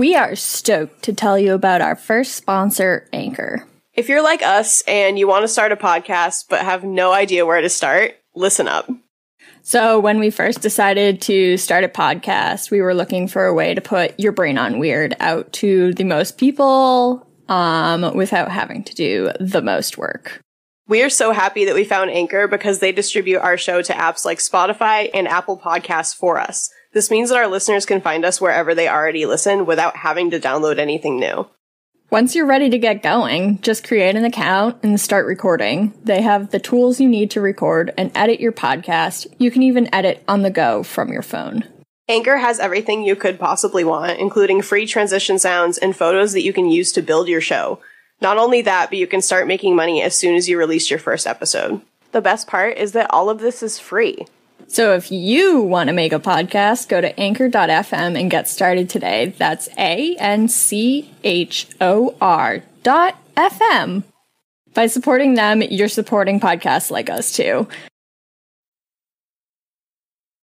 We are stoked to tell you about our first sponsor, Anchor. If you're like us and you want to start a podcast but have no idea where to start, listen up. So, when we first decided to start a podcast, we were looking for a way to put your brain on weird out to the most people um, without having to do the most work. We are so happy that we found Anchor because they distribute our show to apps like Spotify and Apple Podcasts for us. This means that our listeners can find us wherever they already listen without having to download anything new. Once you're ready to get going, just create an account and start recording. They have the tools you need to record and edit your podcast. You can even edit on the go from your phone. Anchor has everything you could possibly want, including free transition sounds and photos that you can use to build your show. Not only that, but you can start making money as soon as you release your first episode. The best part is that all of this is free. So if you want to make a podcast, go to anchor.fm and get started today. That's A N C H O R dot FM. By supporting them, you're supporting podcasts like us too.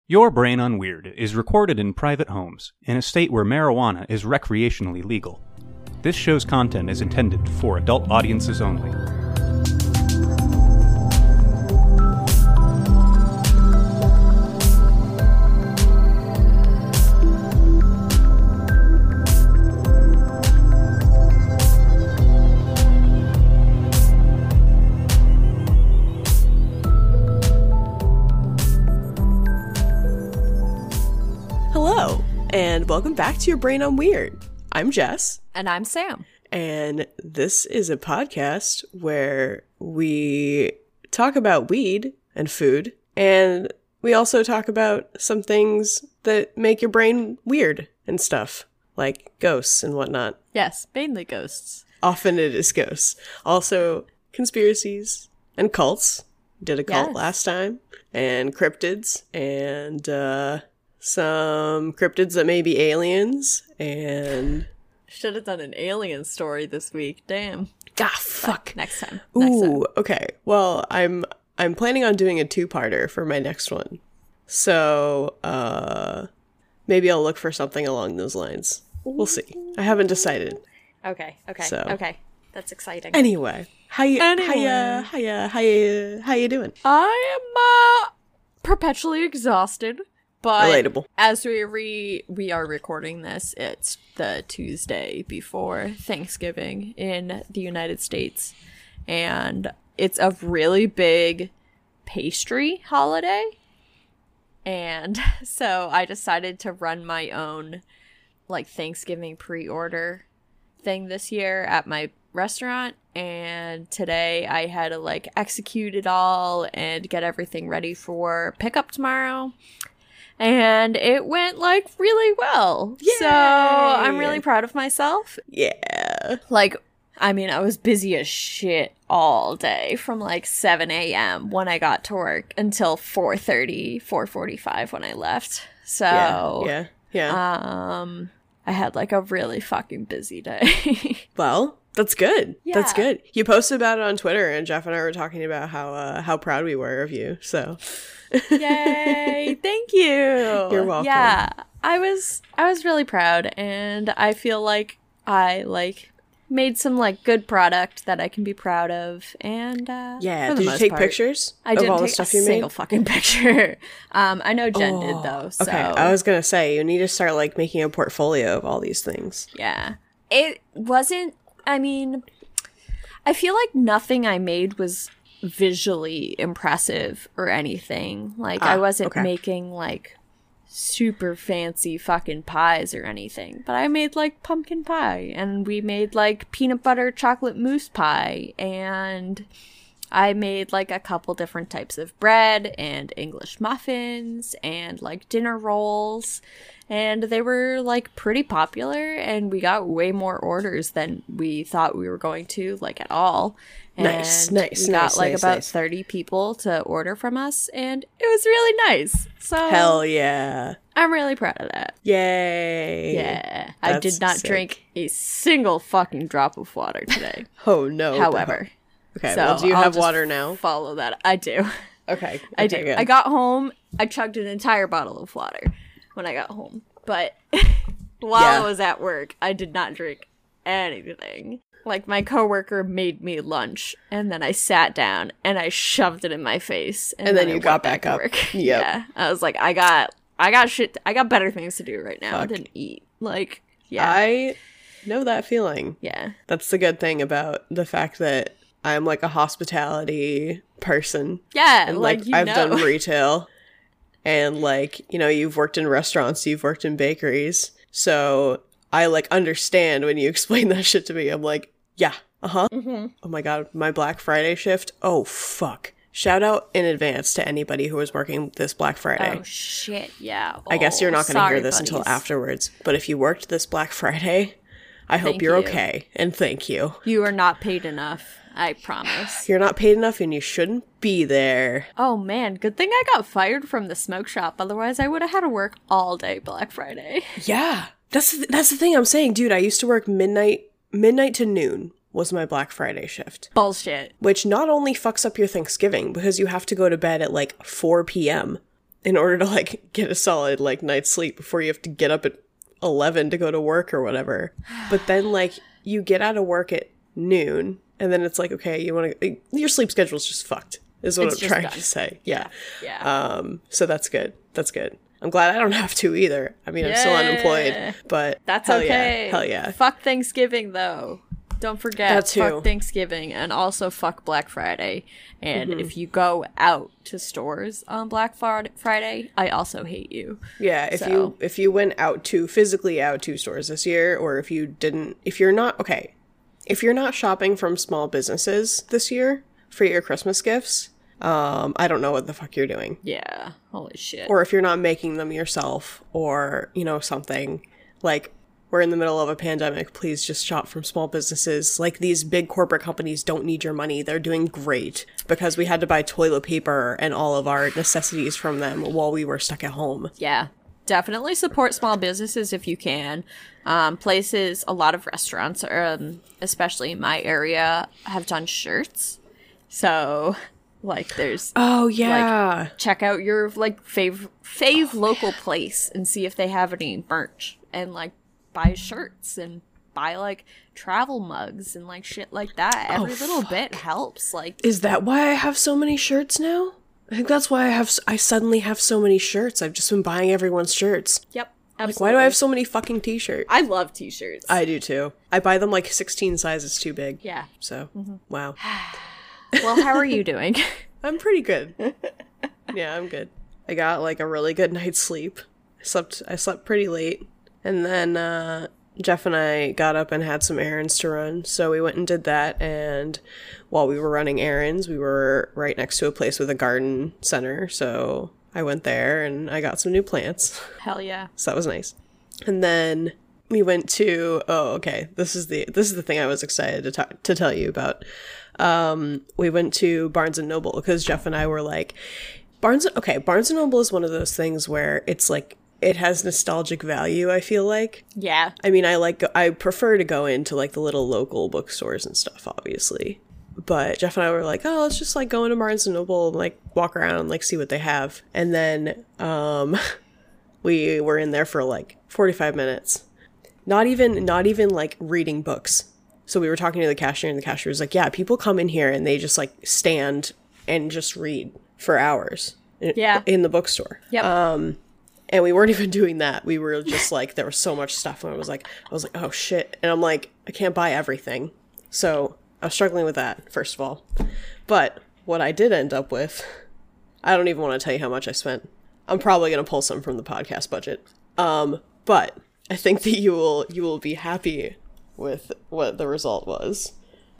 Your Brain on Weird is recorded in private homes in a state where marijuana is recreationally legal. This show's content is intended for adult audiences only. And welcome back to Your Brain on Weird. I'm Jess, And I'm Sam. and this is a podcast where we talk about weed and food, and we also talk about some things that make your brain weird and stuff, like ghosts and whatnot. Yes, mainly ghosts. Often it is ghosts. Also, conspiracies and cults. Did a cult Yes. last time. And cryptids. And uh, some cryptids that may be aliens. And. Should have done an alien story this week. Damn. God, fuck. Next time. Next time. Ooh, okay. Well, I'm I'm planning on doing a two-parter for my next one. So, uh maybe I'll look for something along those lines. We'll see. I haven't decided. Okay, okay, So. okay. That's exciting. Anyway, how you Anyway. how ya how ya how you doing? I am uh, perpetually exhausted, but Relatable. as we re we are recording this, it's the Tuesday before Thanksgiving in the United States, and it's a really big pastry holiday. And so I decided to run my own like Thanksgiving pre-order thing this year at my restaurant and today I had to like execute it all and get everything ready for pickup tomorrow. And it went like really well. So I'm really proud of myself. Yeah. Like, I mean, I was busy as shit all day from like 7 a.m. when I got to work until 4:30, 4:45 when I left. So Yeah. Yeah. Yeah. um, I had like a really fucking busy day. well, that's good. That's good. You posted about it on Twitter and Jeff and I were talking about how uh, how proud we were of you. So, Yay! Thank you. You're welcome. Yeah, I was I was really proud, and I feel like I like made some like good product that I can be proud of. And uh, yeah, did you take part, pictures I didn't the take stuff a you single made? fucking picture. Um, I know Jen did Oh, though. So Okay, I was gonna say you need to start like making a portfolio of all these things. Yeah. It wasn't, I mean, I feel like nothing I made was visually impressive or anything. Like, I Ah, wasn't okay. making like super fancy fucking pies or anything, but I made like pumpkin pie and we made like peanut butter chocolate mousse pie and I made like a couple different types of bread and English muffins and like dinner rolls. And they were like pretty popular, and we got way more orders than we thought we were going to, like at all. Nice, And nice, We got nice, like nice, about nice. 30 people to order from us, and it was really nice. So Hell yeah! I'm really proud of that. Yay! Yeah. I did not sick. drink a single fucking drop of water today. Oh no. However, okay. so well, do you I'll have water now? follow that. I do. Okay. I okay, do. good. I got home. I chugged an entire bottle of water when I got home. But while Yeah. I was at work. I did not drink anything. Like my coworker made me lunch, and then I sat down and I shoved it in my face, And then I you got back to up. work. Yep. Yeah, I was like, I got, I got shit. I got better things to do right now Fuck. than eat. Like, yeah, I know that feeling. yeah, That's the good thing about the fact that I'm like a hospitality person. yeah. And like, like, I've know. done retail and like, you know, you've worked in restaurants, you've worked in bakeries. So I like understand when you explain that shit to me. I'm like, yeah, uh-huh. Mm-hmm. Oh my god, my Black Friday shift. Oh fuck. Shout out in advance to anybody who was working this Black Friday. Oh shit! Yeah. I guess you're Oh, not going to hear this until afterwards, but if you worked this Black Friday, I hope you're you. okay and thank you. You are not paid enough. I promise. You're not paid enough and you shouldn't be there. Oh man, good thing I got fired from the smoke shop. Otherwise, I would have had to work all day Black Friday. Yeah. That's the, that's the thing I'm saying, dude. I used to work midnight midnight to noon was my Black Friday shift, Bullshit. which not only fucks up your Thanksgiving because you have to go to bed at like 4 p.m. in order to like get a solid like night's sleep before you have to get up at 11 to go to work or whatever. But then like you get out of work at noon and then it's like okay, you want to your sleep schedule's just fucked. Is what It's I'm trying done. to say. Yeah. Yeah. Um so that's good. That's good. I'm glad I don't have to either. I mean, I'm still unemployed, but That's hell okay. Yeah, hell yeah. Fuck Thanksgiving though. Don't forget. That too. Fuck Thanksgiving and also fuck Black Friday. And Mm-hmm. if you go out to stores on Black Friday, I also hate you. Yeah, if So- you if you went out to physically out to stores this year, or if you didn't, if you're not okay, if you're not shopping from small businesses this year for your Christmas gifts, um, I don't know what the fuck you're doing. Yeah. Holy shit. Or if you're not making them yourself, or you know something like we're in the middle of a pandemic, please just shop from small businesses. Like these big corporate companies don't need your money; they're doing great because we had to buy toilet paper and all of our necessities from them while we were stuck at home. Yeah. Definitely support small businesses if you can. Um, places, a lot of restaurants, um, especially in my area, have done shirts. So, like, there's Oh yeah. check out your like fave fave local place and see if they have any merch and like buy shirts and buy like travel mugs and like shit like that. Every little bit helps. Like, Is that why I have so many shirts now? I think that's why I have I suddenly have so many shirts. I've just been buying everyone's shirts. yep. Like, why do I have so many fucking t-shirts? I love t-shirts. I do too. I buy them like 16 sizes too big. yeah. So, wow. Well, how are you doing? I'm pretty good. yeah, I'm good. I got like a really good night's sleep. I slept I slept pretty late. And then uh Jeff and I got up and had some errands to run. So we went and did that and while we were running errands, we were right next to a place with a garden center. So I went there and I got some new plants. Hell yeah. So that was nice. And then we went to oh okay this is the this is the thing I was excited to talk, to tell you about. Um, we went to Barnes and Noble because Jeff and I were like Barnes. Okay, Barnes and Noble is one of those things where it's like it has nostalgic value. I feel like. Yeah. I mean, I like I prefer to go into like the little local bookstores and stuff, obviously. But Jeff and I were like, oh, let's just like go into Barnes and Noble and like walk around and like see what they have. And then um we were in there for like 45 minutes. Not even not even like reading books. So we were talking to the cashier and the cashier was like, "Yeah, people come in here and they just like stand and just read for hours." in- Yeah. In the bookstore Yep. And we weren't even doing that. We were just like there was so much stuff, and I was like, I was like, oh shit, and I'm like, I can't buy everything, so I was struggling with that first of all. But what I did end up with, I don't even want to tell you how much I spent. I'm probably gonna pull some from the podcast budget. Um, but I think that you will you will be happy with what the result was.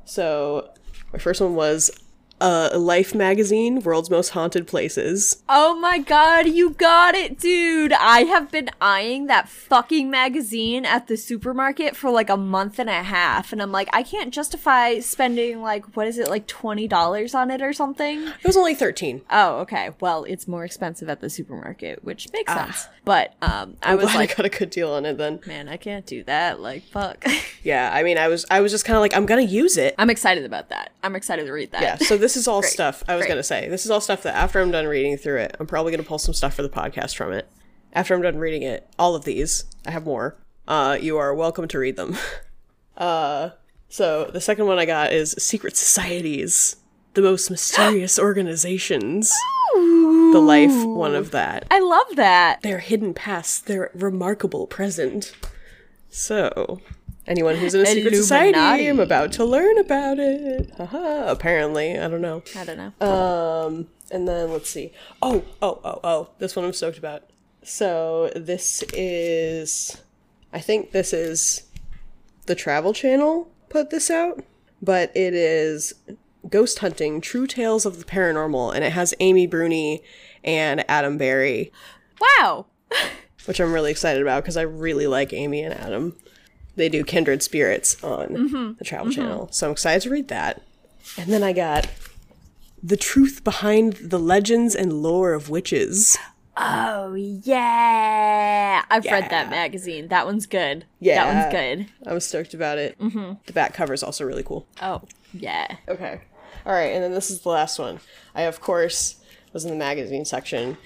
So my first one was uh, Life magazine, World's Most Haunted Places. Oh my god, you got it, dude! I have been eyeing that fucking magazine at the supermarket for like a month and a half, and I'm like, I can't justify spending like, what is it, like $20 on it or something? It was only thirteen. Oh, okay. Well, it's more expensive at the supermarket, which makes sense. But um, I I'm was like, I got a good deal on it then. man, I can't do that. Like, fuck. Yeah, I mean, I was I was just kind of like, I'm gonna use it. I'm excited about that. I'm excited to read that. Yeah, so this is all stuff I was great. gonna say. This is all stuff that after I'm done reading through it, I'm probably gonna pull some stuff for the podcast from it. After I'm done reading it, all of these, I have more. uh, you are welcome to read them. Uh, so the second one I got is Secret Societies, the most mysterious organizations. The life one of that. I love that. Their hidden past, their remarkable present. So, anyone who's in a secret society, I'm about to learn about it. Haha, apparently. I don't know. I don't know. Um, and then let's see. Oh, oh, oh, oh. This one I'm stoked about. So this is, I think this is the Travel Channel put this out, but it is Ghost Hunting: True Tales of the Paranormal, and it has Amy Bruni and Adam Berry, wow. which I'm really excited about because I really like Amy and Adam. They do Kindred Spirits on the Travel Channel, so I'm excited to read that. And then I got the truth behind the legends and lore of witches. Oh yeah. I've read that magazine. That one's good. Yeah. That one's good. I was stoked about it. Mm-hmm. The back cover is also really cool. Oh, yeah. Okay. All right, and then this is the last one. I, of course, was in the magazine section.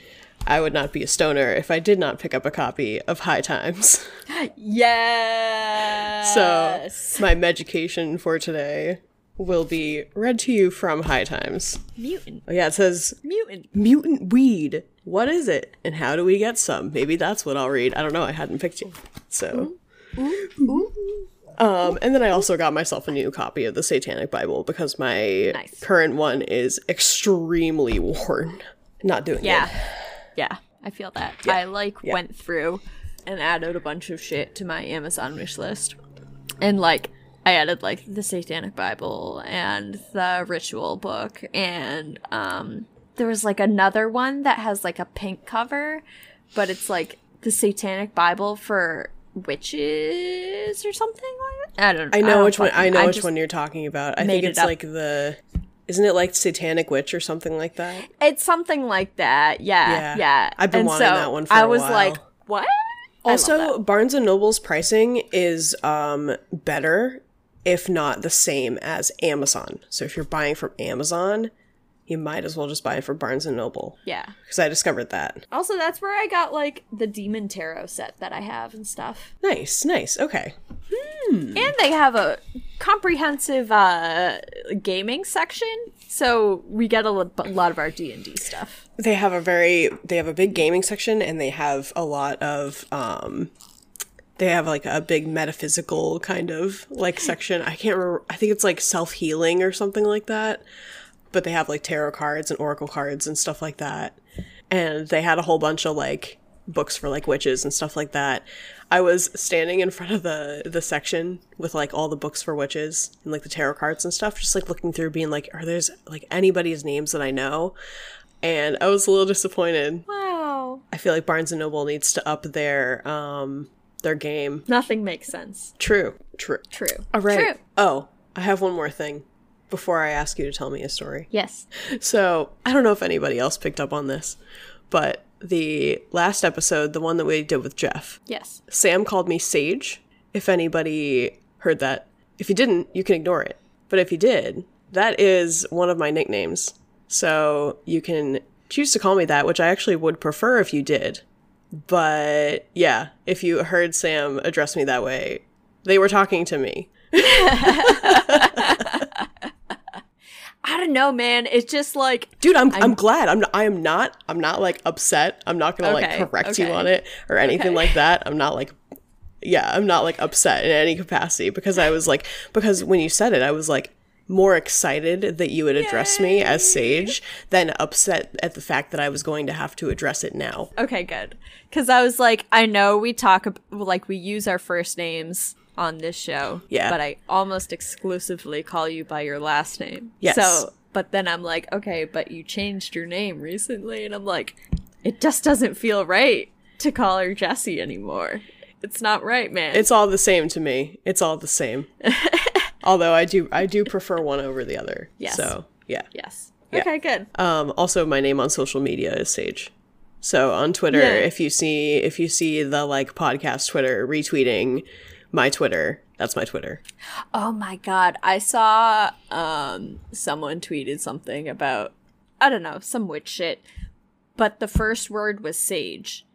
I would not be a stoner if I did not pick up a copy of High Times. Yes. So, my medication for today will be read to you from High Times. mutant. Oh, yeah, it says Mutant. mutant weed. What is it, and how do we get some? Maybe that's what I'll read. I don't know. I hadn't picked yet. So. Um, and then I also got myself a new copy of the Satanic Bible because my Nice. current one is extremely worn. Not doing that. Yeah. it. Yeah. I feel that. I like went through and added a bunch of shit to my Amazon wish list. And like I added like the Satanic Bible and the ritual book and um there was like another one that has like a pink cover, but it's like the Satanic Bible for witches or something like that. I don't I know don't which one. I know which one you're talking about. I think it's up. like the. Isn't it like Satanic Witch or something like that? It's something like that. Yeah. Yeah. Yeah. I've been and wanting so that one for I was while. like, what? Also, Barnes and Noble's pricing is um better, if not the same as Amazon. So if you're buying from Amazon, you might as well just buy it for Barnes and Noble Yeah. because I discovered that. Also, that's where I got like the Demon Tarot set that I have and stuff. Nice, nice. Okay. Hmm. And they have a comprehensive uh gaming section, so we get a a lot of our D&D stuff. they have a very they have a big gaming section and they have a lot of um they have like a big metaphysical kind of like section i can't remember i think it's like self-healing or something like that but they have like tarot cards and oracle cards and stuff like that and they had a whole bunch of like books for like witches and stuff like that i was standing in front of the the section with like all the books for witches and like the tarot cards and stuff just like looking through being like are there's like anybody's names that i know and I was a little disappointed. Wow. I feel like Barnes and Noble needs to up their um their game. Nothing makes sense. True, true. True. All right. True. Oh, I have one more thing before I ask you to tell me a story. Yes. So I don't know if anybody else picked up on this, but the last episode, the one that we did with Jeff, Yes. Sam called me Sage. If anybody heard that, if you didn't, you can ignore it. But if you did, that is one of my nicknames. So you can choose to call me that, which I actually would prefer if you did. But yeah, if you heard Sam address me that way, they were talking to me. I don't know, man. It's just like Dude, I'm, I'm glad. I'm I am not I'm not like upset. I'm not gonna Okay, like correct you on it or anything Okay. like that. I'm not like yeah, I'm not like upset in any capacity because I was like because when you said it, I was like more excited that you would address me as Sage than upset at the fact that I was going to have to address it now. Okay, good. Because I was like, I know we talk, like, we use our first names on this show. Yeah. But I almost exclusively call you by your last name. Yes. So, but then I'm like, okay, but you changed your name recently. And I'm like, it just doesn't feel right to call her Jessie anymore. It's not right, man. It's all the same to me. It's all the same. Although I do I do prefer one over the other. Yes. So yeah. yes. Yeah. Okay, good. Um, also, my name on social media is Sage. So on Twitter, Yeah. if you see if you see the like podcast Twitter retweeting my Twitter, that's my Twitter. Oh my god, I saw um someone tweeted something about I don't know, some witch shit. But the first word was sage.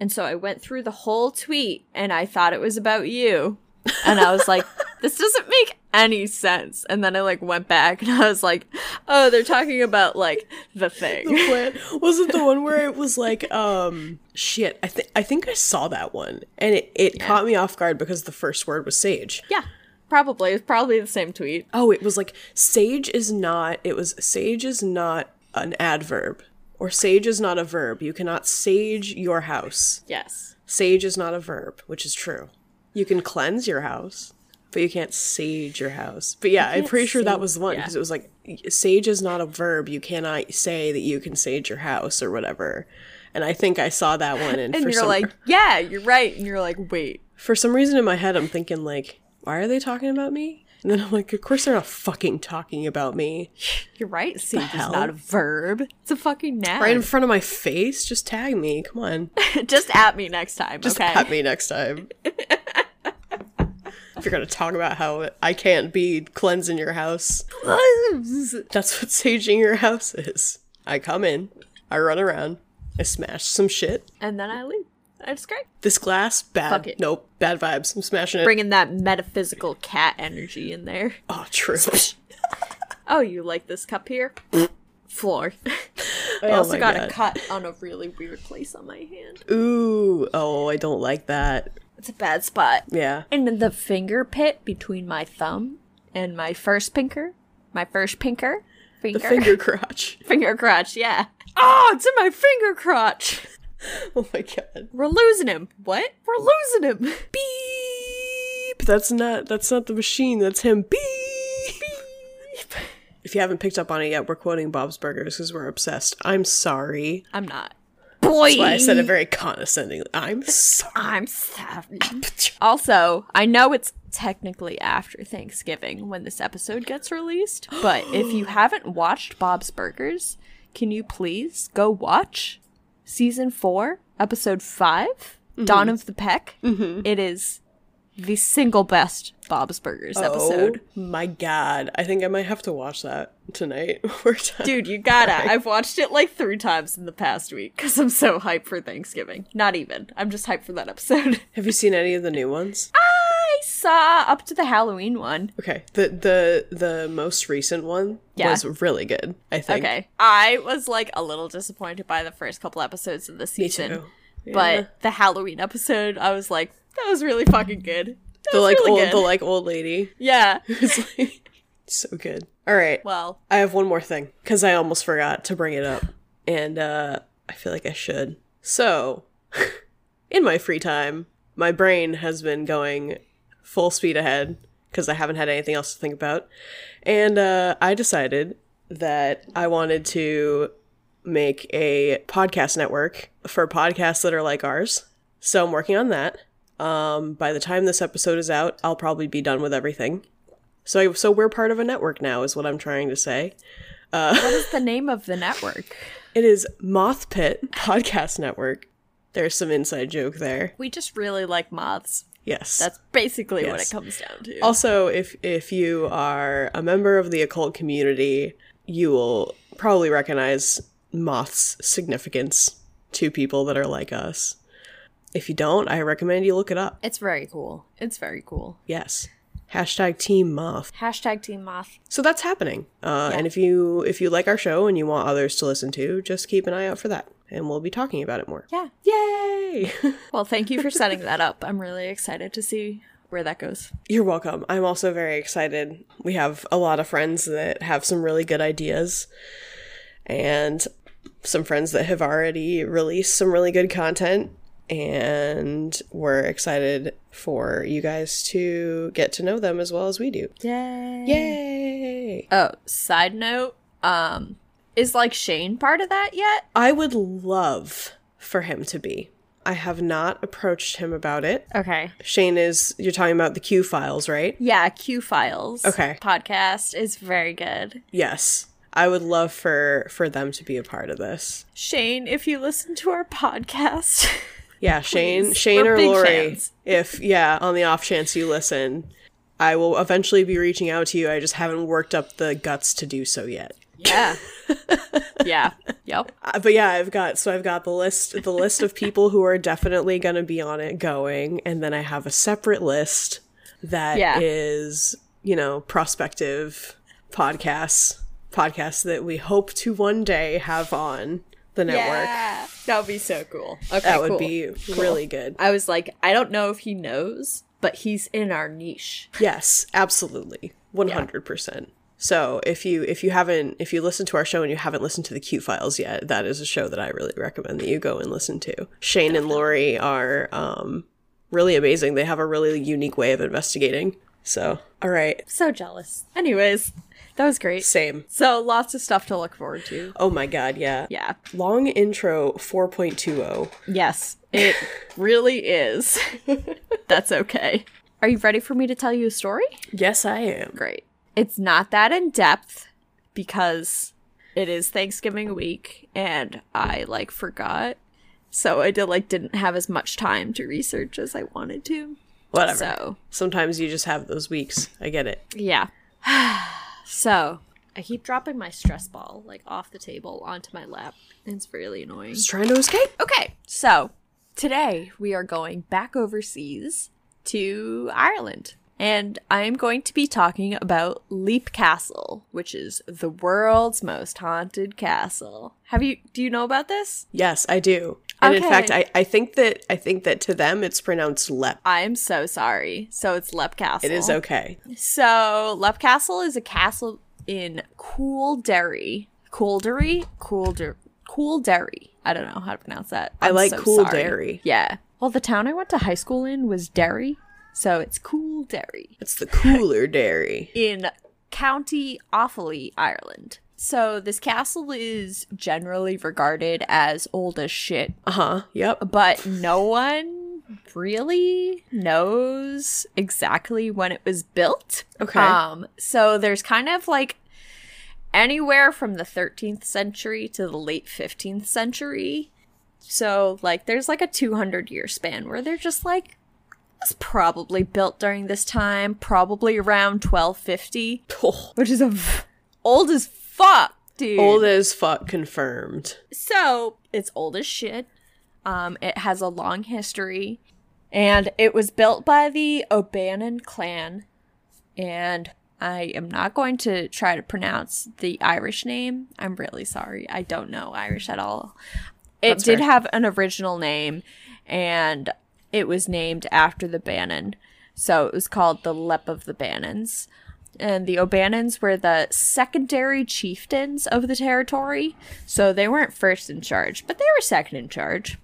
And so I went through the whole tweet and I thought it was about you. And I was like, this doesn't make any sense. And then I like went back and I was like, oh, they're talking about like the thing. The plan was it the one where it was like, um, shit. I think I think I saw that one, and it it caught me off guard because the first word was sage. yeah, probably. It's probably the same tweet. Oh, it was like sage is not. It was sage is not an adverb, or sage is not a verb. You cannot sage your house. Yes. Sage is not a verb, which is true. You can cleanse your house, but you can't sage your house. But yeah, I'm pretty sure that was the one yeah. because it was like sage is not a verb. You cannot say that you can sage your house or whatever. And I think I saw that one, and, And you're like, yeah, you're right. And you're like, wait. for some reason in my head, I'm thinking like, why are they talking about me? And then I'm like, of course they're not fucking talking about me. You're right. Sage is not a verb. It's a fucking noun. Right in front of my face, just tag me. Come on. Just at me next time. Just okay. pat me next time. If you're gonna talk about how I can't be cleansing your house, that's what saging your house is. I come in, I run around, I smash some shit. and then I leave. That's great. This glass, bad. Fuck it. Nope, bad vibes. I'm smashing it. Bringing that metaphysical cat energy in there. oh, true. Oh, you like this cup here? Floor. Oh, I Oh also got God. a cut on a really weird place on my hand. Ooh, oh, I don't like that. It's a bad spot. Yeah. And in the finger pit between my thumb and my first pinker. My first pinker. Finger. The finger crotch. finger crotch, yeah. Oh, it's in my finger crotch. Oh my god. We're losing him. What? We're losing him. Beep. That's not that's not the machine, that's him. Beep. Beep. If you haven't picked up on it yet, we're quoting Bob's Burgers because we're obsessed. I'm sorry. I'm not. Boy. That's why I said it very condescendingly. I'm sorry. I'm savage. also, I know it's technically after Thanksgiving when this episode gets released, but if you haven't watched Bob's Burgers, can you please go watch season four, episode 5 Dawn mm-hmm. of the Peck? Mm-hmm. It is the single best Bob's Burgers oh episode. Oh my god. I think I might have to watch that tonight. Dude, you gotta. I've watched it like three times in the past week because I'm so hyped for Thanksgiving. Not even. I'm just hyped for that episode. Have you seen any of the new ones? I saw up to the Halloween one. Okay. The the the most recent one Yeah. was really good, I think. Okay. I was like a little disappointed by the first couple episodes of the season. Yeah. But the Halloween episode, I was like, that was really fucking good. That the like really old good. the like old lady. yeah. It's like so good. All right. Well, I have one more thing because I almost forgot to bring it up, and uh, I feel like I should. So, in my free time, my brain has been going full speed ahead because I haven't had anything else to think about, and uh, I decided that I wanted to make a podcast network for podcasts that are like ours. So I'm working on that. Um, by the time this episode is out, I'll probably be done with everything. So, so we're part of a network now, is what I'm trying to say. what is the name of the network? It is Moth Pit Podcast Network. There's some inside joke there. We just really like moths. Yes. That's basically what it comes down to. also if if you are a member of the occult community, you will probably recognize moth's significance to people that are like us. If you don't, I recommend you look it up. it's very cool. It's very cool. Yes. Hashtag Team Moth. Hashtag Team Moth. So that's happening. Uh, Yeah. And if you if you like our show and you want others to listen to, just keep an eye out for that, and we'll be talking about it more. Yeah. Yay! Well, thank you for setting that up. I'm really excited to see where that goes. You're welcome. I'm also very excited. We have a lot of friends that have some really good ideas, and some friends that have already released some really good content. And we're excited for you guys to get to know them as well as we do. Yay. Yay! Oh, side note, um, is like Shane part of that yet? I would love for him to be. I have not approached him about it. Okay. Shane is, you're talking about the Q files, right? Yeah, Q Files. Okay. Podcast is very good. Yes. I would love for for them to be a part of this. Shane, if you listen to our podcast, Yeah, Shane, Please. Shane We're or Lori. fans. If yeah, on the off chance you listen, I will eventually be reaching out to you. I just haven't worked up the guts to do so yet. Yeah. yeah. Yep. Uh, but yeah, I've got so I've got the list the list of people who are definitely going to be on it going, and then I have a separate list that is Yeah. you know prospective podcasts podcasts that we hope to one day have on the network. That would be so cool. Okay. That would cool. be Cool. really good. I was like, I don't know if he knows, but he's in our niche. Yes, absolutely. 100%. So, if you if you haven't if you listen to our show and you haven't listened to the Q Files yet, that is a show that I really recommend that you go and listen to. Shane and Lori are um really amazing. They have a really unique way of investigating. So, all right. So jealous. Anyways, that was great. Same. So lots of stuff to look forward to. Oh my god, yeah. Yeah. Long intro 4.20. Yes, it really is. That's okay. Are you ready for me to tell you a story? Yes, I am. Great. It's not that in depth because it is Thanksgiving week and I like forgot. So I did like didn't have as much time to research as I wanted to. Whatever. So Sometimes you just have those weeks. I get it. Yeah. so I keep dropping my stress ball like off the table onto my lap. It's really annoying. Just trying to escape. Okay, so today we are going back overseas to Ireland. And I am going to be talking about Leap Castle, which is the world's most haunted castle. Have you do you know about this? Yes, I do. And in fact, I, I think that I think that to them it's pronounced lep. I am so sorry. So it's Leap Castle. It is okay. So, Leap Castle is a castle in Coolderry. Coolderry? Coolder Coolderry. I don't know how to pronounce that. I I'm like so Cool sorry. Derry. Yeah. Well, the town I went to high school in was Derry, so it's Coolderry It's the cooler Derry. in County Offaly, Ireland. So, this castle is generally regarded as old as shit, Uh huh. Yep. but no one really knows exactly when it was built. Okay. Um, so there's kind of like anywhere from the 13th century to the late 15th century. So like there's like a 200 year span where they're just like was probably built during this time, probably around 1250, Oh, which is a v- old as fuck, dude. old as fuck confirmed. So it's old as shit. Um, it has a long history, and it was built by the O'Bannon clan. And I am not going to try to pronounce the Irish name. I'm really sorry. I don't know Irish at all. It That's did fair. have an original name, and it was named after the Bannon. So it was called the Lep of the Bannons. And the O'Bannons were the secondary chieftains of the territory. So they weren't first in charge, but they were second in charge.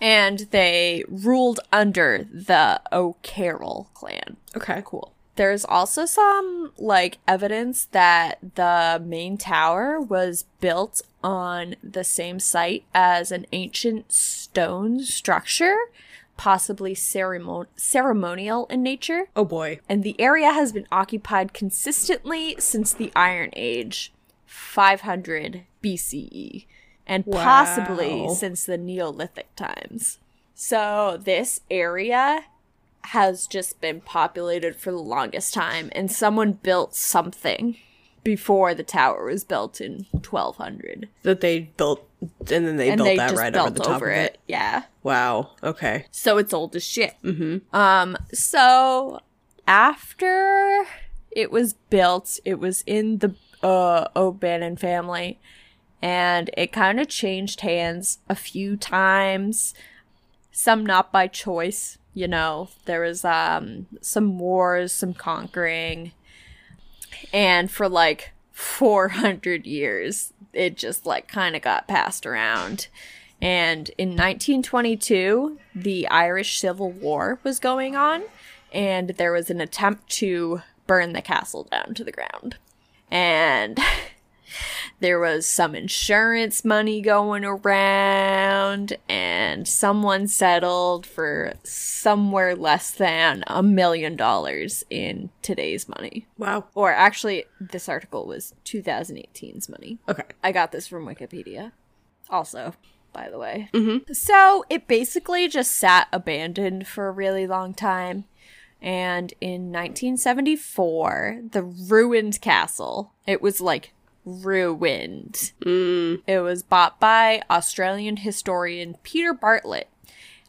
And they ruled under the O'Carroll clan. Okay. Cool. There's also some like evidence that the main tower was built on the same site as an ancient stone structure, possibly ceremon- ceremonial in nature. Oh boy. And the area has been occupied consistently since the Iron Age, 500 BCE, and possibly since the Neolithic times. So this area has just been populated for the longest time, and someone built something before the tower was built in 1200. That they built, and then they and built they that right over the top over of it. it. Yeah. Wow. Okay. So it's old as shit. Mm-hmm. Um, so after it was built, it was in the uh, O'Bannon family, and it kind of changed hands a few times. Some not by choice, you know. There was um some wars, some conquering, and for like 400 years, it just like kind of got passed around. And in 1922, the Irish Civil War was going on, and there was an attempt to burn the castle down to the ground. And there was some insurance money going around, and someone settled for somewhere less than a million dollars in today's money. Wow. Or actually, this article was 2018's money. Okay. I got this from Wikipedia. Also, by the way. Mm-hmm. So it basically just sat abandoned for a really long time. And in 1974, the ruined castle, it was like ruined. Mm. It was bought by Australian historian Peter Bartlett,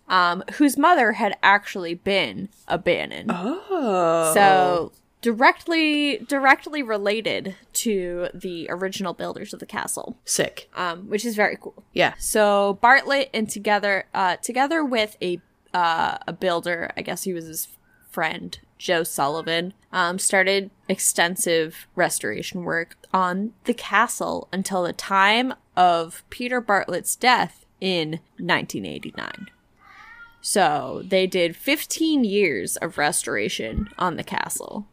um, whose mother had actually been a Bannon. Oh. So directly directly related to the original builders of the castle, sick. um, which is very cool. Yeah. So Bartlett and together uh, together with a uh, a builder, I guess he was his friend Joe Sullivan, um, started extensive restoration work on the castle until the time of Peter Bartlett's death in 1989. So they did 15 years of restoration on the castle.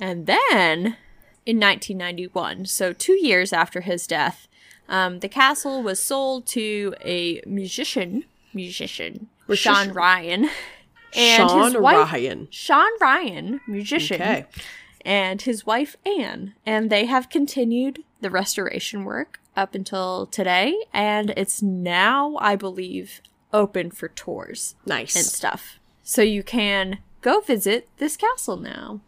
And then in 1991, so two years after his death, um, the castle was sold to a musician, musician, Sean Ryan. And Sean his wife, Ryan. Sean Ryan, musician, Okay. and his wife Anne, and they have continued the restoration work up until today, and it's now, I believe, open for tours Nice. and stuff. So you can go visit this castle now,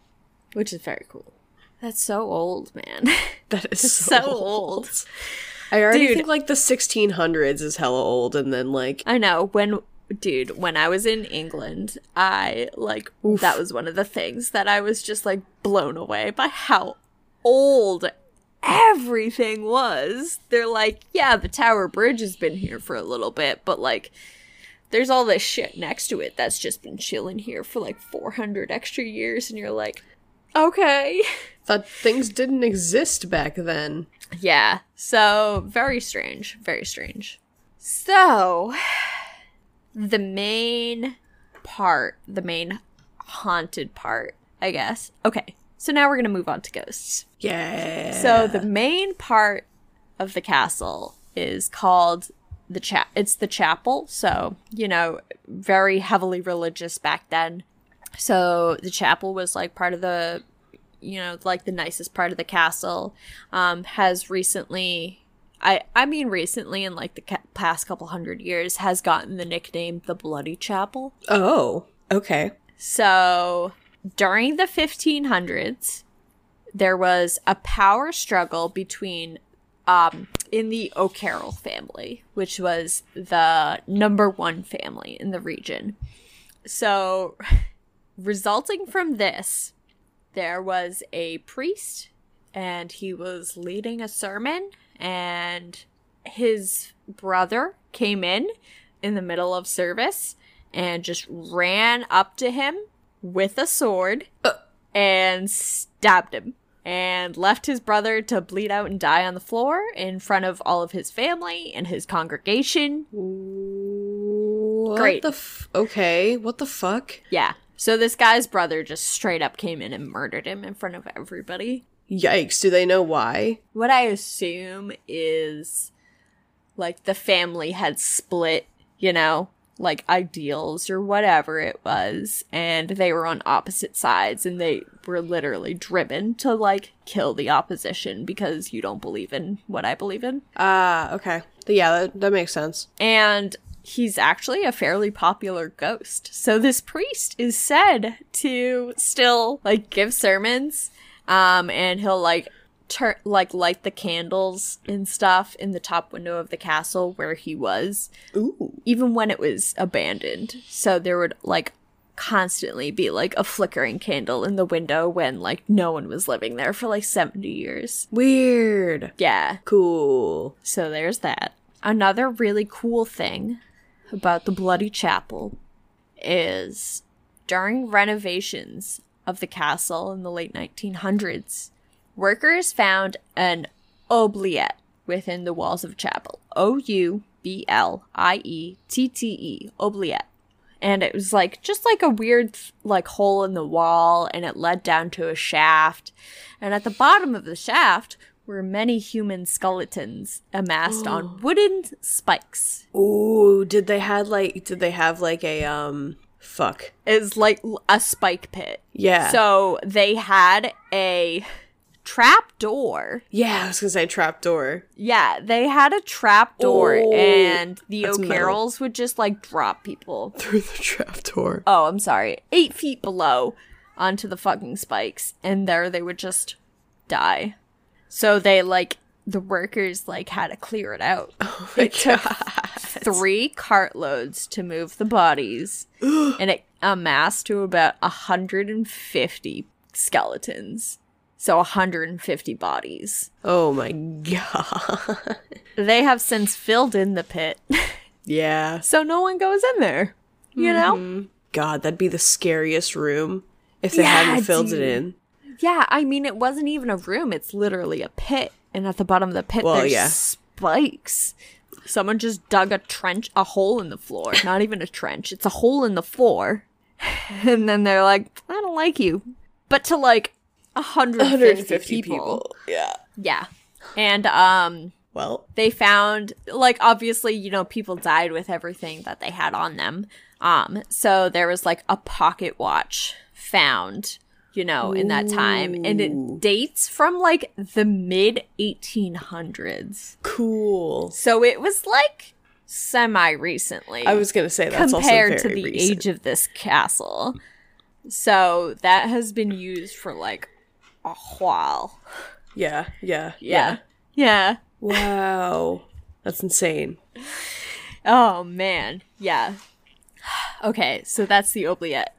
which is very cool. That's so old, man. that is so so, old. I already Dude. think like the 1600s is hella old, and then like I know when dude, when I was in England, I like that was one of the things that I was just like blown away by how old everything was. They're like, yeah, the Tower Bridge has been here for a little bit, but like there's all this shit next to it that's just been chilling here for like 400 extra years and you're like, okay. thought things didn't exist back then. Yeah. So, very strange. Very strange. So, the main part, the main haunted part, I guess. Okay. So now we're going to move on to ghosts. Yeah. So, the main part of the castle is called the cha- it's the chapel. So, you know, very heavily religious back then. So, the chapel was like part of the you know, like the nicest part of the castle, um, has recently, I I mean recently in like the ca- past couple hundred years, has gotten the nickname the Bloody Chapel. oh, okay. So during the 1500s, there was a power struggle between, um, in the O'Carroll family, which was the number one family in the region. So, resulting from this, there was a priest and he was leading a sermon and his brother came in in the middle of service and just ran up to him with a sword and stabbed him and left his brother to bleed out and die on the floor in front of all of his family and his congregation. What Great. the f- okay, what the fuck? Yeah. So this guy's brother just straight up came in and murdered him in front of everybody. Yikes, do they know why? What I assume is like the family had split, you know, like ideals or whatever it was, and they were on opposite sides and they were literally driven to like kill the opposition because you don't believe in what I believe in. Ah, okay. Yeah, that, that makes sense. And he's actually a fairly popular ghost. So this priest is said to still like give sermons um and he'll like turn like light the candles and stuff in the top window of the castle where he was Ooh. even when it was abandoned. So there would like constantly be like a flickering candle in the window when like no one was living there for like 70 years. Weird. Yeah. Cool. So there's that. Another really cool thing about the Bloody Chapel is during renovations of the castle in the late 1900s, workers found an oubliette within the walls of the chapel. O U B L I E T T E, oubliette. And it was like just like a weird like hole in the wall and it led down to a shaft. And at the bottom of the shaft were many human skeletons amassed on wooden spikes. Ooh, did they had like did they have like a um fuck. It's like a spike pit. Yeah. So they had a trap door. Yeah, I was gonna say trap door. Yeah, they had a trap door Oh, and the that's metal. O'Carrolls would just like drop people. Through the trapdoor. Oh, I'm sorry. Eight feet below onto the fucking spikes. And there they would just die. So they like the workers like had to clear it out. Oh my It took God. Three cartloads to move the bodies, and it amassed to about 150 skeletons. So 150 bodies. Oh my god. They have since filled in the pit, yeah. so no one goes in there. You know? Mm-hmm. God, that'd be the scariest room if they Yeah, hadn't filled dude. it in. Yeah, I mean, it wasn't even a room, it's literally a pit. And at the bottom of the pit, Well, there's yeah. spikes. Someone just dug a trench, a hole in the floor. Not even a trench, it's a hole in the floor. And then they're like, I don't like you. But to like 150, 150 people. people. Yeah. Yeah. And um Well, they found like obviously you know people died with everything that they had on them um so there was like a pocket watch found you know in that time and it dates from like the mid 1800s cool. so it was like semi recently I was gonna say that's compared to the recent. age of this castle so that has been used for like a while Yeah, yeah, yeah yeah Wow, that's insane. Oh man, yeah. Okay, so that's the oubliette.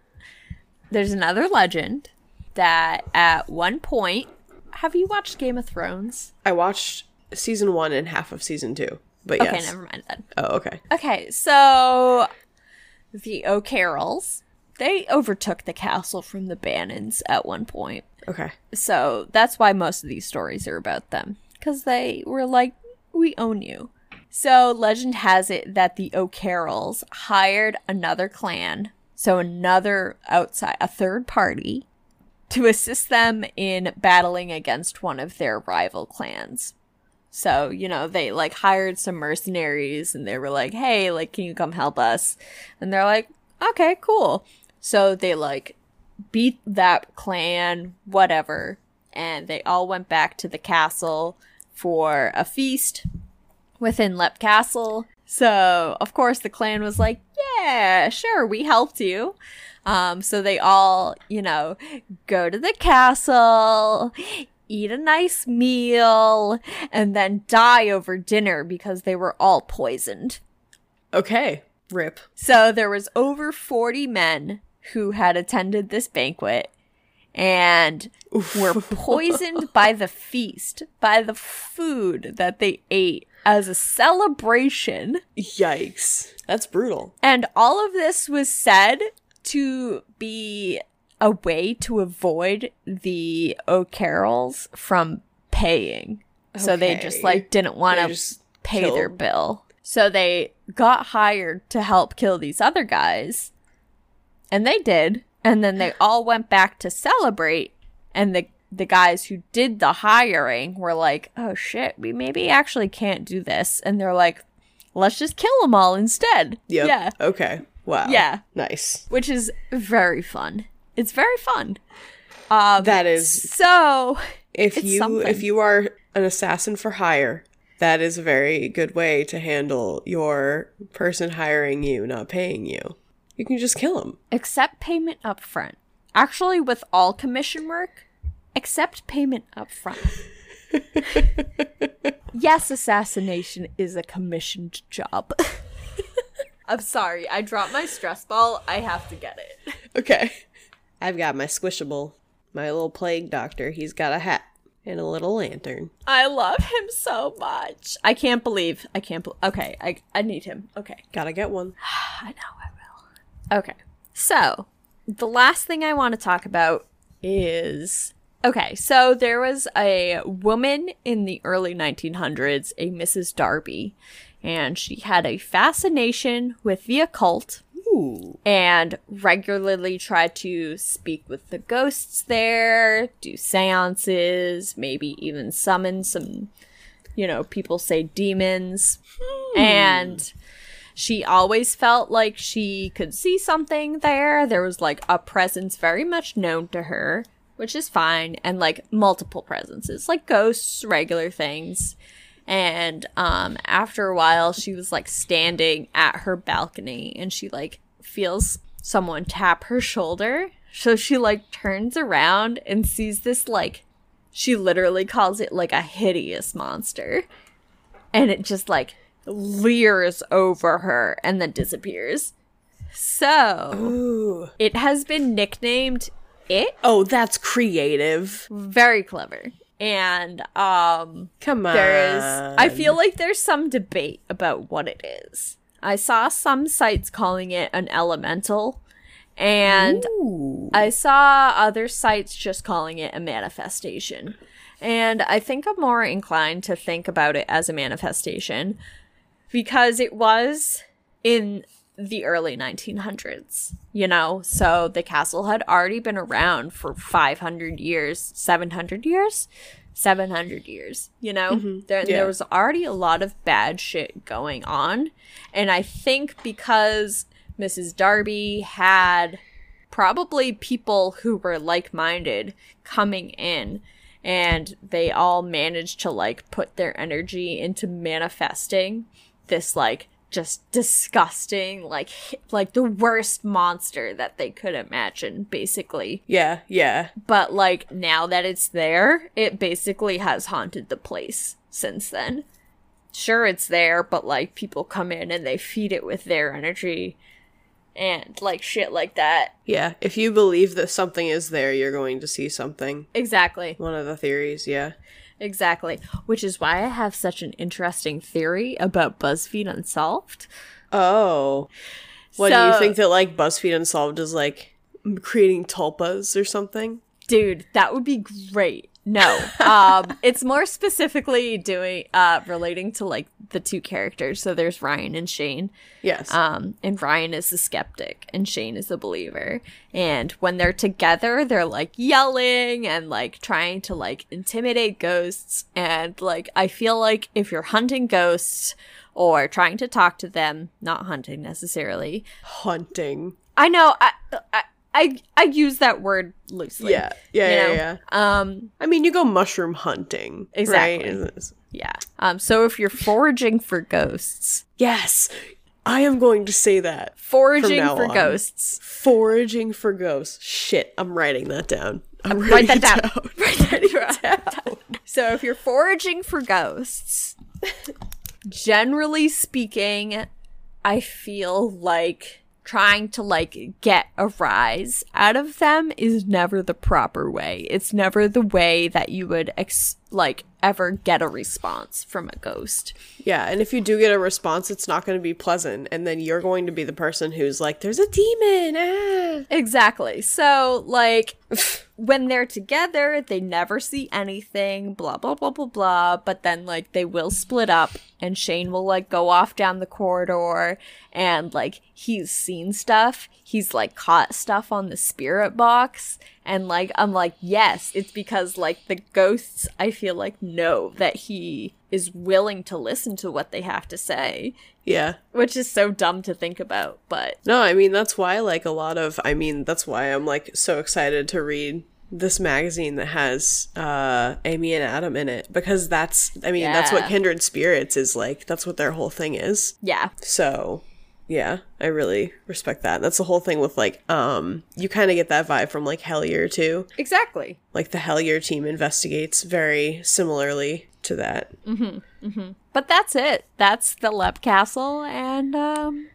There's another legend that at one point, have you watched Game of Thrones? I watched season one and half of season two, but yes. Okay, never mind then. Oh, okay. Okay, so the O'Carrolls, they overtook the castle from the Bannons at one point. Okay. So that's why most of these stories are about them. Because they were like, we own you. So legend has it that the O'Carrolls hired another clan, so another outside, a third party, to assist them in battling against one of their rival clans. So, you know, they like hired some mercenaries and they were like, hey, like, can you come help us? And they're like, okay, cool. So they like beat that clan, whatever, and they all went back to the castle for a feast within Leap Castle. So, of course, the clan was like, yeah, sure, we helped you. Um, so they all, you know, go to the castle, eat a nice meal, and then die over dinner because they were all poisoned. Okay. Rip. So there was over 40 men who had attended this banquet and were poisoned by the feast, by the food that they ate as a celebration. Yikes. That's brutal. And all of this was said to be a way to avoid the O'Carrolls from paying. So they just like didn't want to pay their bill. So they got hired to help kill these other guys. And they did. And then they all went back to celebrate. And the the guys who did the hiring were like, "Oh shit, we maybe actually can't do this." And they're like, "Let's just kill them all instead." Yep. Yeah. Okay. Wow. Yeah. Nice. Which is very fun. It's very fun. Um That is so if you something. if you are an assassin for hire, that is a very good way to handle your person hiring you not paying you. You can just kill him. accept payment up front. Actually, with all commission work, accept payment up front. yes, assassination is a commissioned job. I'm sorry, I dropped my stress ball. I have to get it. Okay. I've got my squishable, my little plague doctor. He's got a hat and a little lantern. I love him so much. I can't believe. I can't. Be- okay, I I need him. Okay. Gotta get one. I know I will. Okay. So, the last thing I want to talk about is okay, so there was a woman in the early 1900s, a Mrs. Darby, and she had a fascination with the occult Ooh. and regularly tried to speak with the ghosts there, do seances, maybe even summon some, you know, people say demons. Hmm. And she always felt like she could see something there. There was like a presence very much known to her, which is fine, and like multiple presences, like ghosts, regular things. And um after a while she was like standing at her balcony and she like feels someone tap her shoulder. So she like turns around and sees this like She literally calls it like a hideous monster. And it just like leers over her and then disappears. So, Ooh. it has been nicknamed It. Oh, that's creative. Very clever. And um Come on. there is I feel like there's some debate about what it is. I saw some sites calling it an elemental and Ooh. I saw other sites just calling it a manifestation. And I think I'm more inclined to think about it as a manifestation because it was in the early 1900s, you know? So the castle had already been around for 500 years, 700 years? 700 years, you know? Mm-hmm. There, Yeah. there was already a lot of bad shit going on. And I think because Mrs. Darby had probably people who were like minded coming in and they all managed to like put their energy into manifesting this like just disgusting like like the worst monster that they could imagine basically Yeah, yeah. but like now that it's there it basically has haunted the place since then sure it's there but like people come in and they feed it with their energy and like shit like that Yeah. If you believe that something is there, you're going to see something. exactly One of the theories, yeah. Exactly. Which is why I have such an interesting theory about BuzzFeed Unsolved. Oh. What do you think that like BuzzFeed Unsolved is like creating tulpas or something? Dude, that would be great. No. Um it's more specifically doing uh relating to like the two characters. So there's Ryan and Shane. Yes. Um and Ryan is the skeptic and Shane is the believer. And when they're together, they're like yelling and like trying to like intimidate ghosts and like I feel like if you're hunting ghosts or trying to talk to them, not hunting necessarily, Hunting. I know. I I I, I use that word loosely. Yeah. Yeah, you yeah, know? yeah. Um. I mean, you go mushroom hunting. Exactly. Right? Yeah. Um. So if you're foraging for ghosts, Yes. I am going to say that. foraging for on. ghosts, Foraging for ghosts. Shit, I'm writing that down. I'm write writing that it down. Write that down. So if you're foraging for ghosts, generally speaking, I feel like trying to like get a rise out of them is never the proper way. It's never the way that you would ex- like ever get a response from a ghost. Yeah, and if you do get a response, it's not going to be pleasant, and then you're going to be the person who's like, "There's a demon." Ah. Exactly. So, like, when they're together, they never see anything, blah, blah, blah, blah, blah. But then, like, they will split up, and Shane will, like, go off down the corridor, and, like, he's seen stuff. He's, like, caught stuff on the spirit box. And, like, I'm like, yes, it's because, like, the ghosts, I feel like, know that he is willing to listen to what they have to say, Yeah. which is so dumb to think about, but No, I mean that's why like a lot of I mean that's why I'm like so excited to read this magazine that has uh Amy and Adam in it because that's I mean that's what Kindred Spirits is like. That's what their whole thing is. yeah. So, yeah, I really respect that. That's the whole thing with like um you kind of get that vibe from like Hellier too. Exactly. Like the Hellier team investigates very similarly to that. But that's it. That's the Leap Castle, and um,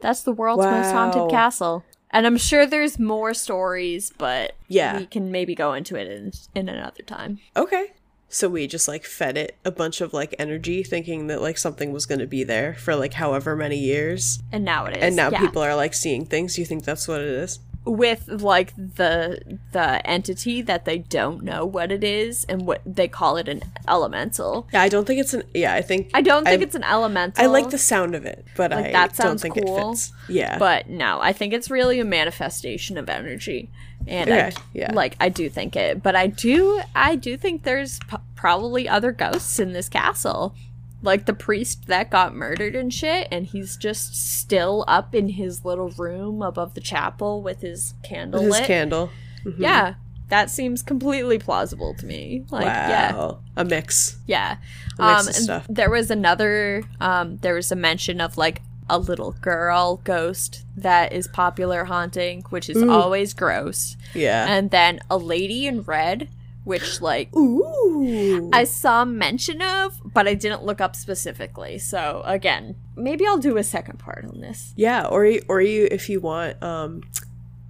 that's the world's most haunted castle. And I'm sure there's more stories, but Yeah. we can maybe go into it in in another time. Okay. So we just like fed it a bunch of like energy thinking that like something was going to be there for like however many years. And now it is. And now yeah. people are like seeing things. You think that's what it is? with like the the entity that they don't know what it is, and what they call it an elemental. Yeah, I don't think it's an yeah, I think I don't think I- it's an elemental. I like the sound of it, but Like, I that don't sounds think cool, it fits. Yeah. But no, I think it's really a manifestation of energy. And I, yeah. like I do think it, but I do I do think there's probably other ghosts in this castle. Like the priest that got murdered and shit and he's just still up in his little room above the chapel with his candle his lit. candle. Yeah. That seems completely plausible to me. Like wow. yeah. A mix. Yeah. A mix Um, of and stuff. there was another, um, there was a mention of like a little girl ghost that is popular haunting, which is always gross. Yeah. And then a lady in red, which like Ooh. I saw mention of, but I didn't look up specifically. So again, maybe I'll do a second part on this. Yeah, or or you if you want. Um,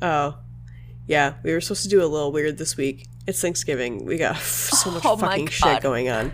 oh, yeah, we were supposed to do a little weird this week. It's Thanksgiving. We got so much Oh fucking shit going on.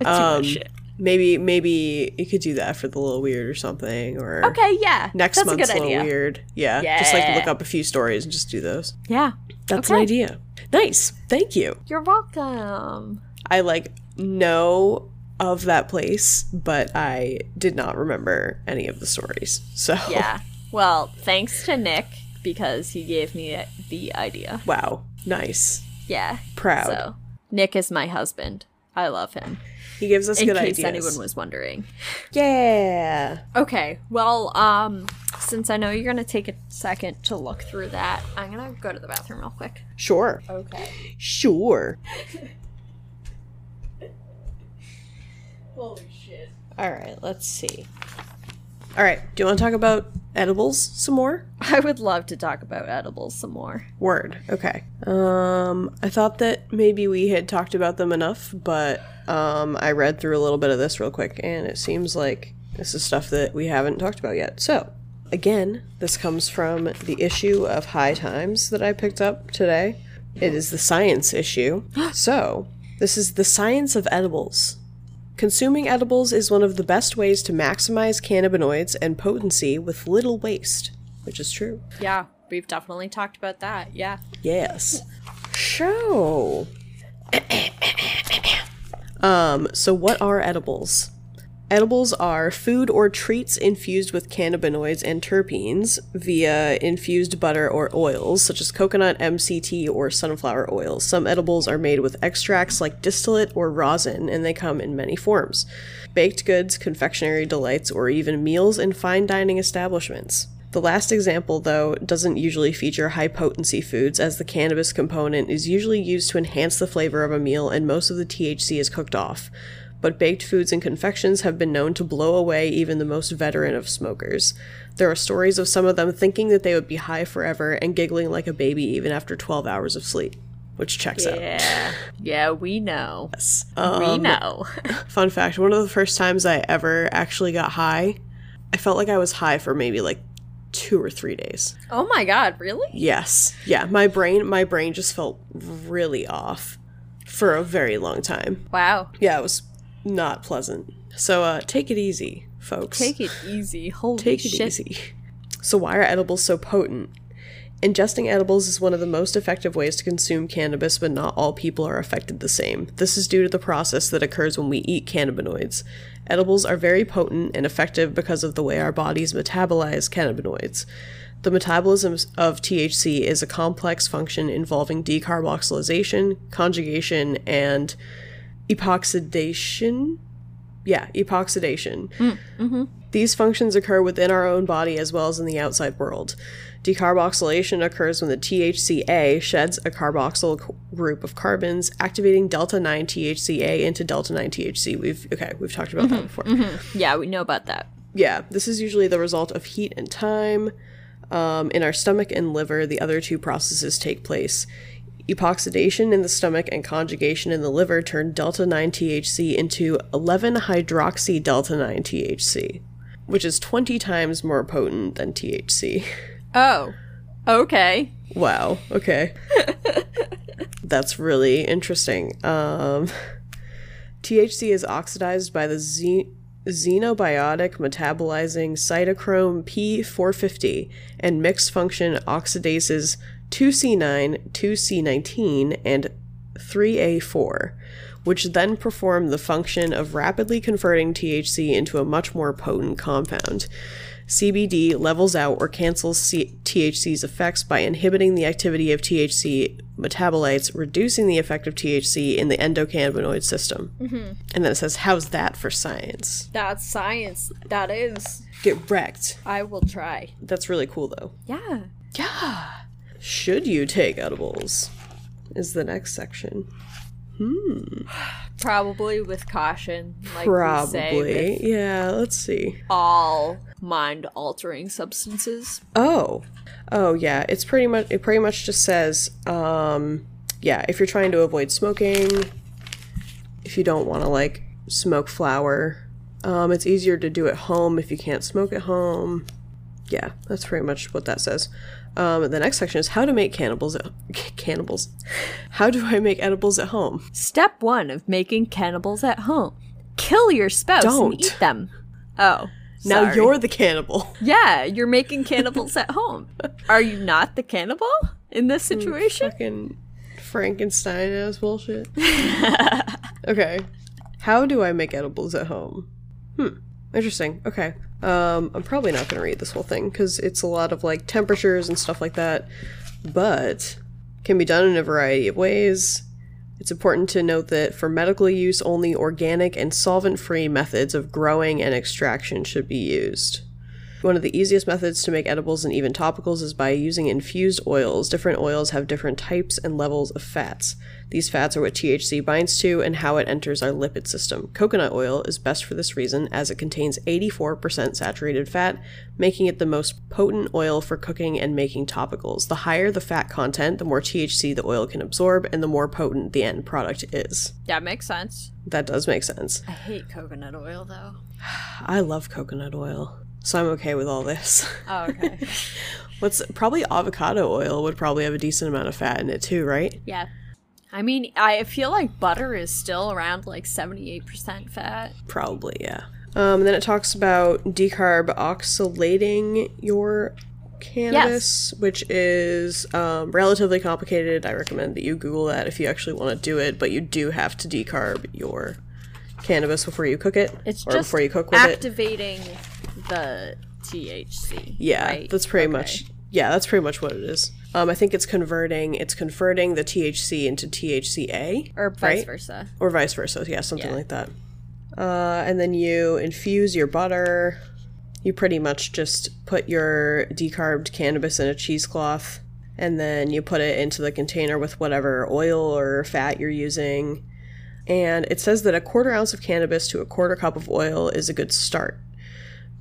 Too Um, much shit. Maybe maybe you could do that for the little weird or something, or Okay, yeah. next that's month's a good little idea. weird. Yeah, just like look up a few stories and just do those. Yeah. That's an idea. Nice, thank you. You're welcome. I like know of that place, but I did not remember any of the stories. So Yeah. Well, thanks to Nick because he gave me the idea. wow, nice, Yeah. proud. So, Nick is my husband. I love him. He gives us In good ideas. In case anyone was wondering. yeah. Okay. Well, um since I know you're going to take a second to look through that, I'm going to go to the bathroom real quick. Sure. Okay. Sure. Holy shit. All right, let's see. All right, do you want to talk about edibles some more? I would love to talk about edibles some more. Word. Okay. Um, I thought that maybe we had talked about them enough, but um, I read through a little bit of this real quick, and it seems like this is stuff that we haven't talked about yet. So, again, this comes from the issue of High Times that I picked up today. It is the science issue. so, this is the science of edibles. Consuming edibles is one of the best ways to maximize cannabinoids and potency with little waste, which is true. Yeah, we've definitely talked about that. Yeah. Yes. Show. um, so what are edibles? Edibles are food or treats infused with cannabinoids and terpenes via infused butter or oils, such as coconut, MCT, or sunflower oils. Some edibles are made with extracts like distillate or rosin, and they come in many forms baked goods, confectionery delights, or even meals in fine dining establishments. The last example, though, doesn't usually feature high potency foods, as the cannabis component is usually used to enhance the flavor of a meal and most of the THC is cooked off. But baked foods and confections have been known to blow away even the most veteran of smokers. There are stories of some of them thinking that they would be high forever and giggling like a baby even after 12 hours of sleep, which checks out. Yeah. Yeah, we know. Um, we know. Fun fact one of the first times I ever actually got high, I felt like I was high for maybe like two or three days. oh my god, really? Yes. Yeah, my brain my brain just felt really off for a very long time. Wow. Yeah, it was not pleasant. So uh take it easy, folks. Take it easy. Holy Take it shit. easy. So why are edibles so potent? Ingesting edibles is one of the most effective ways to consume cannabis, but not all people are affected the same. This is due to the process that occurs when we eat cannabinoids. Edibles are very potent and effective because of the way our bodies metabolize cannabinoids. The metabolism of THC is a complex function involving decarboxylation, conjugation, and epoxidation. Yeah, epoxidation. Mm, mm-hmm. These functions occur within our own body as well as in the outside world. Decarboxylation occurs when the THCA sheds a carboxyl group of carbons, activating delta 9 THCA into delta 9 THC. We've okay, we've talked about that mm-hmm, before. Mm-hmm. Yeah, we know about that. Yeah, this is usually the result of heat and time. Um, in our stomach and liver, the other two processes take place. Epoxidation in the stomach and conjugation in the liver turn delta 9 THC into 11 hydroxy delta 9 THC, which is 20 times more potent than THC. Oh. Okay. Wow, okay. That's really interesting. Um, THC is oxidized by the ze- xenobiotic metabolizing cytochrome P450 and mixed function oxidases 2C9, 2C19, and 3A4, which then perform the function of rapidly converting THC into a much more potent compound. CBD levels out or cancels C- THC's effects by inhibiting the activity of THC metabolites, reducing the effect of THC in the endocannabinoid system. Mm-hmm. And then it says, How's that for science? That's science. That is. Get wrecked. I will try. That's really cool, though. Yeah. Yeah. Should you take edibles? Is the next section. Hmm. Probably with caution. Like say Probably. with Yeah, let's see. all mind altering substances. Oh. Oh yeah, it's pretty much it pretty much just says um yeah, if you're trying to avoid smoking, if you don't want to like smoke flower, um, it's easier to do at home if you can't smoke at home. Yeah, that's pretty much what that says. Um, the next section is how to make cannibals. At, cannibals. How do I make edibles at home? Step one of making cannibals at home: kill your spouse Don't. and eat them. Oh, Now sorry. you're the cannibal. yeah, you're making cannibals at home. Are you not the cannibal in this Mm, situation? Fucking Frankenstein ass bullshit. okay. How do I make edibles at home? Hmm. Interesting. Okay. Um, I'm probably not going to read this whole thing because it's a lot of like temperatures and stuff like that, but can be done in a variety of ways. It's important to note that for medical use, only organic and solvent free methods of growing and extraction should be used. One of the easiest methods to make edibles and even topicals is by using infused oils. Different oils have different types and levels of fats. These fats are what THC binds to and how it enters our lipid system. Coconut oil is best for this reason as it contains 84% saturated fat, making it the most potent oil for cooking and making topicals. The higher the fat content, the more THC the oil can absorb and the more potent the end product is. That makes sense. That does make sense. I hate coconut oil though. I love coconut oil, so I'm okay with all this. Oh, okay. What's probably avocado oil would probably have a decent amount of fat in it too, right? yeah. I mean, I feel like butter is still around like 78% fat. Probably, yeah. Um, then it talks about decarboxylating your cannabis, which is um, relatively complicated. I recommend that you Google that if you actually want to do it, but you do have to decarb your cannabis before you cook it, It's or just before you cook with it. activating the THC. Yeah, right? that's pretty Okay. much. Yeah, that's pretty much what it is. Um, I think it's converting. It's converting the THC into THCA, Or vice right? versa. or vice versa. Yeah, something Yeah. like that. Uh, and then you infuse your butter. You pretty much just put your decarbed cannabis in a cheesecloth, and then you put it into the container with whatever oil or fat you're using. And it says that a quarter ounce of cannabis to a quarter cup of oil is a good start,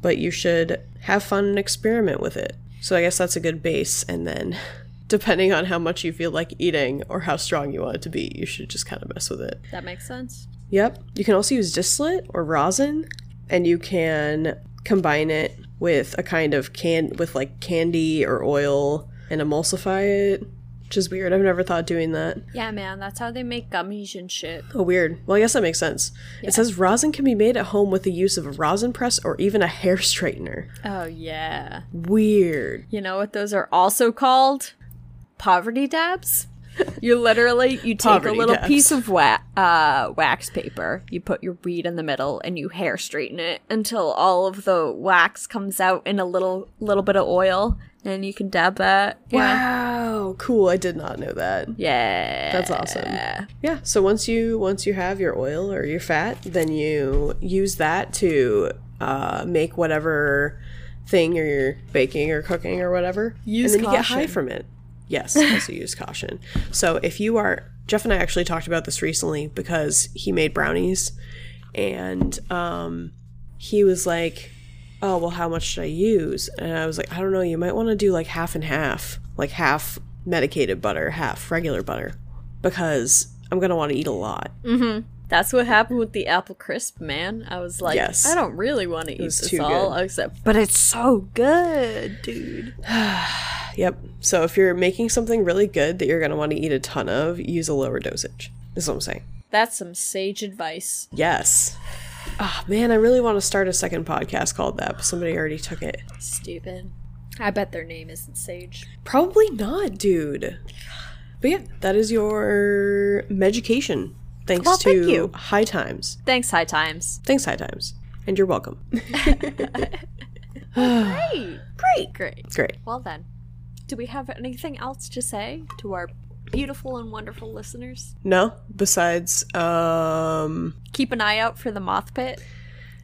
but you should have fun and experiment with it. So I guess that's a good base, and then depending on how much you feel like eating or how strong you want it to be, you should just kind of mess with it. That makes sense. Yep. You can also use distillate or rosin, and you can combine it with a kind of can with like candy or oil and emulsify it. Which is weird. I've never thought doing that. Yeah, man, that's how they make gummies and shit. Oh, weird. Well, I guess that makes sense. It says rosin can be made at home with the use of a rosin press or even a hair straightener. Oh, yeah. Weird. You know what those are also called? Poverty dabs. You literally you take Poverty a little dabs. piece of wa- uh, wax paper, you put your weed in the middle, and you hair straighten it until all of the wax comes out in a little little bit of oil, and you can dab that. Yeah, Wow. Cool. I did not know that. yeah, That's awesome. Yeah. So once you once you have your oil or your fat, then you use that to uh, make whatever thing you're baking or cooking or whatever, Use caution. and then you get high caution. from it. Yes, also use caution. So if you are Jeff and I actually talked about this recently because he made brownies, and um, he was like, "Oh well, how much should I use?" And I was like, "I don't know. You might want to do like half and half, like half medicated butter, half regular butter, because I'm gonna want to eat a lot." Mm-hmm. That's what happened with the apple crisp, man. I was like, Yes. I don't really want to eat this all, good. except, but it's so good, dude. Yep. So if you're making something really good that you're gonna want to eat a ton of, use a lower dosage. Is what I'm saying. That's some sage advice. Yes. Ah man, I really want to start a second podcast called that, but somebody already took it. Stupid. I bet their name isn't Sage. Probably not, dude. But yeah, that is your education. Thanks Well, to thank you. High Times. Thanks, High Times. Thanks, High Times. And you're welcome. Great. Great. Great. Great. Well then, do we have anything else to say to our beautiful and wonderful listeners? No? Besides, um Keep an eye out for the moth pit.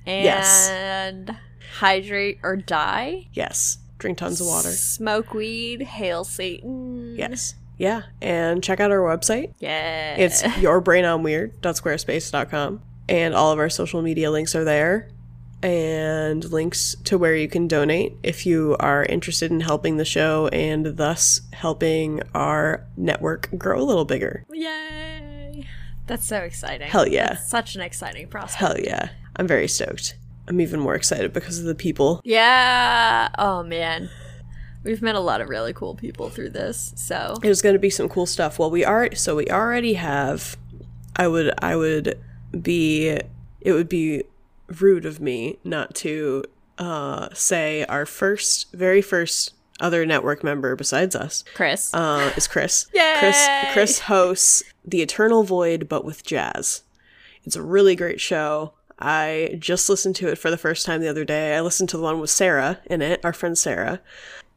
Yes. And hydrate or die. yes. Drink tons of water. Smoke weed. Hail Satan. Yes. Yeah. And check out our website. Yeah. It's yourbrainonweird.squarespace.com. And all of our social media links are there. And links to where you can donate if you are interested in helping the show and thus helping our network grow a little bigger. Yay! That's so exciting. Hell yeah. That's such an exciting prospect. Hell yeah. I'm very stoked. I'm even more excited because of the people. Yeah. Oh man. We've met a lot of really cool people through this. So There's going to be some cool stuff. Well, we are so we already have I would I would be it would be rude of me not to uh say our first very first other network member besides us Chris. uh is Chris. Yay! Chris Chris hosts The Eternal Void but with jazz. It's a really great show. I just listened to it for the first time the other day. I listened to the one with Sarah in it, our friend Sarah.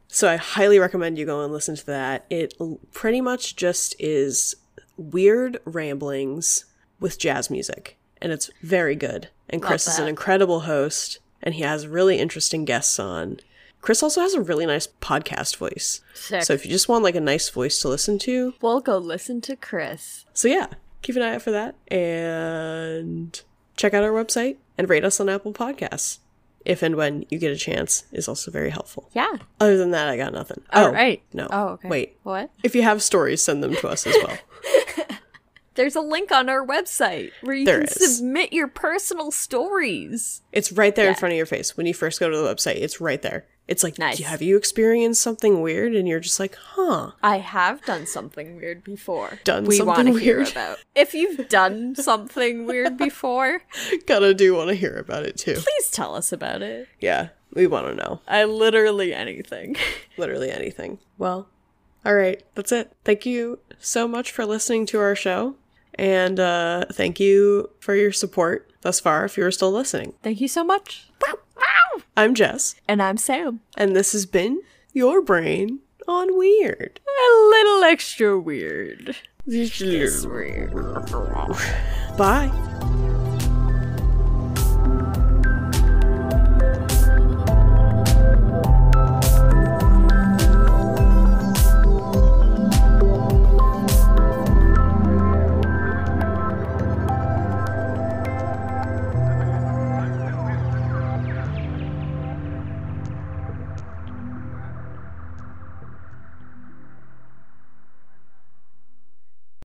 So I highly recommend you go and listen to that. It pretty much just is weird ramblings with jazz music, and it's very good. And Love Chris is an incredible host, and he has really interesting guests on. Chris also has a really nice podcast voice. Sick. So if you just want like a nice voice to listen to, we'll go listen to Chris. so yeah, keep an eye out for that and check out our website and rate us on Apple Podcasts. If and when you get a chance is also very helpful. Yeah. Other than that, I got nothing. All oh, right. No. Oh, okay. Wait. What? If you have stories, send them to us as well. There's a link on our website where you There can is. submit your personal stories. it's right there in front of your face. When you first go to the website, it's right there. It's like, Nice. have you experienced something weird? And you're just like, huh. I have done something weird before. Done we something wanna hear weird? about. If you've done something weird before, Gotta do want to hear about it too. please tell us about it. Yeah, we want to know. I literally anything. Literally anything. Well, all right, that's it. Thank you so much for listening to our show. And uh, thank you for your support thus far if you're still listening. Thank you so much. I'm Jess, And I'm Sam. and this has been Your Brain on Weird. A little extra weird. Just weird. Bye.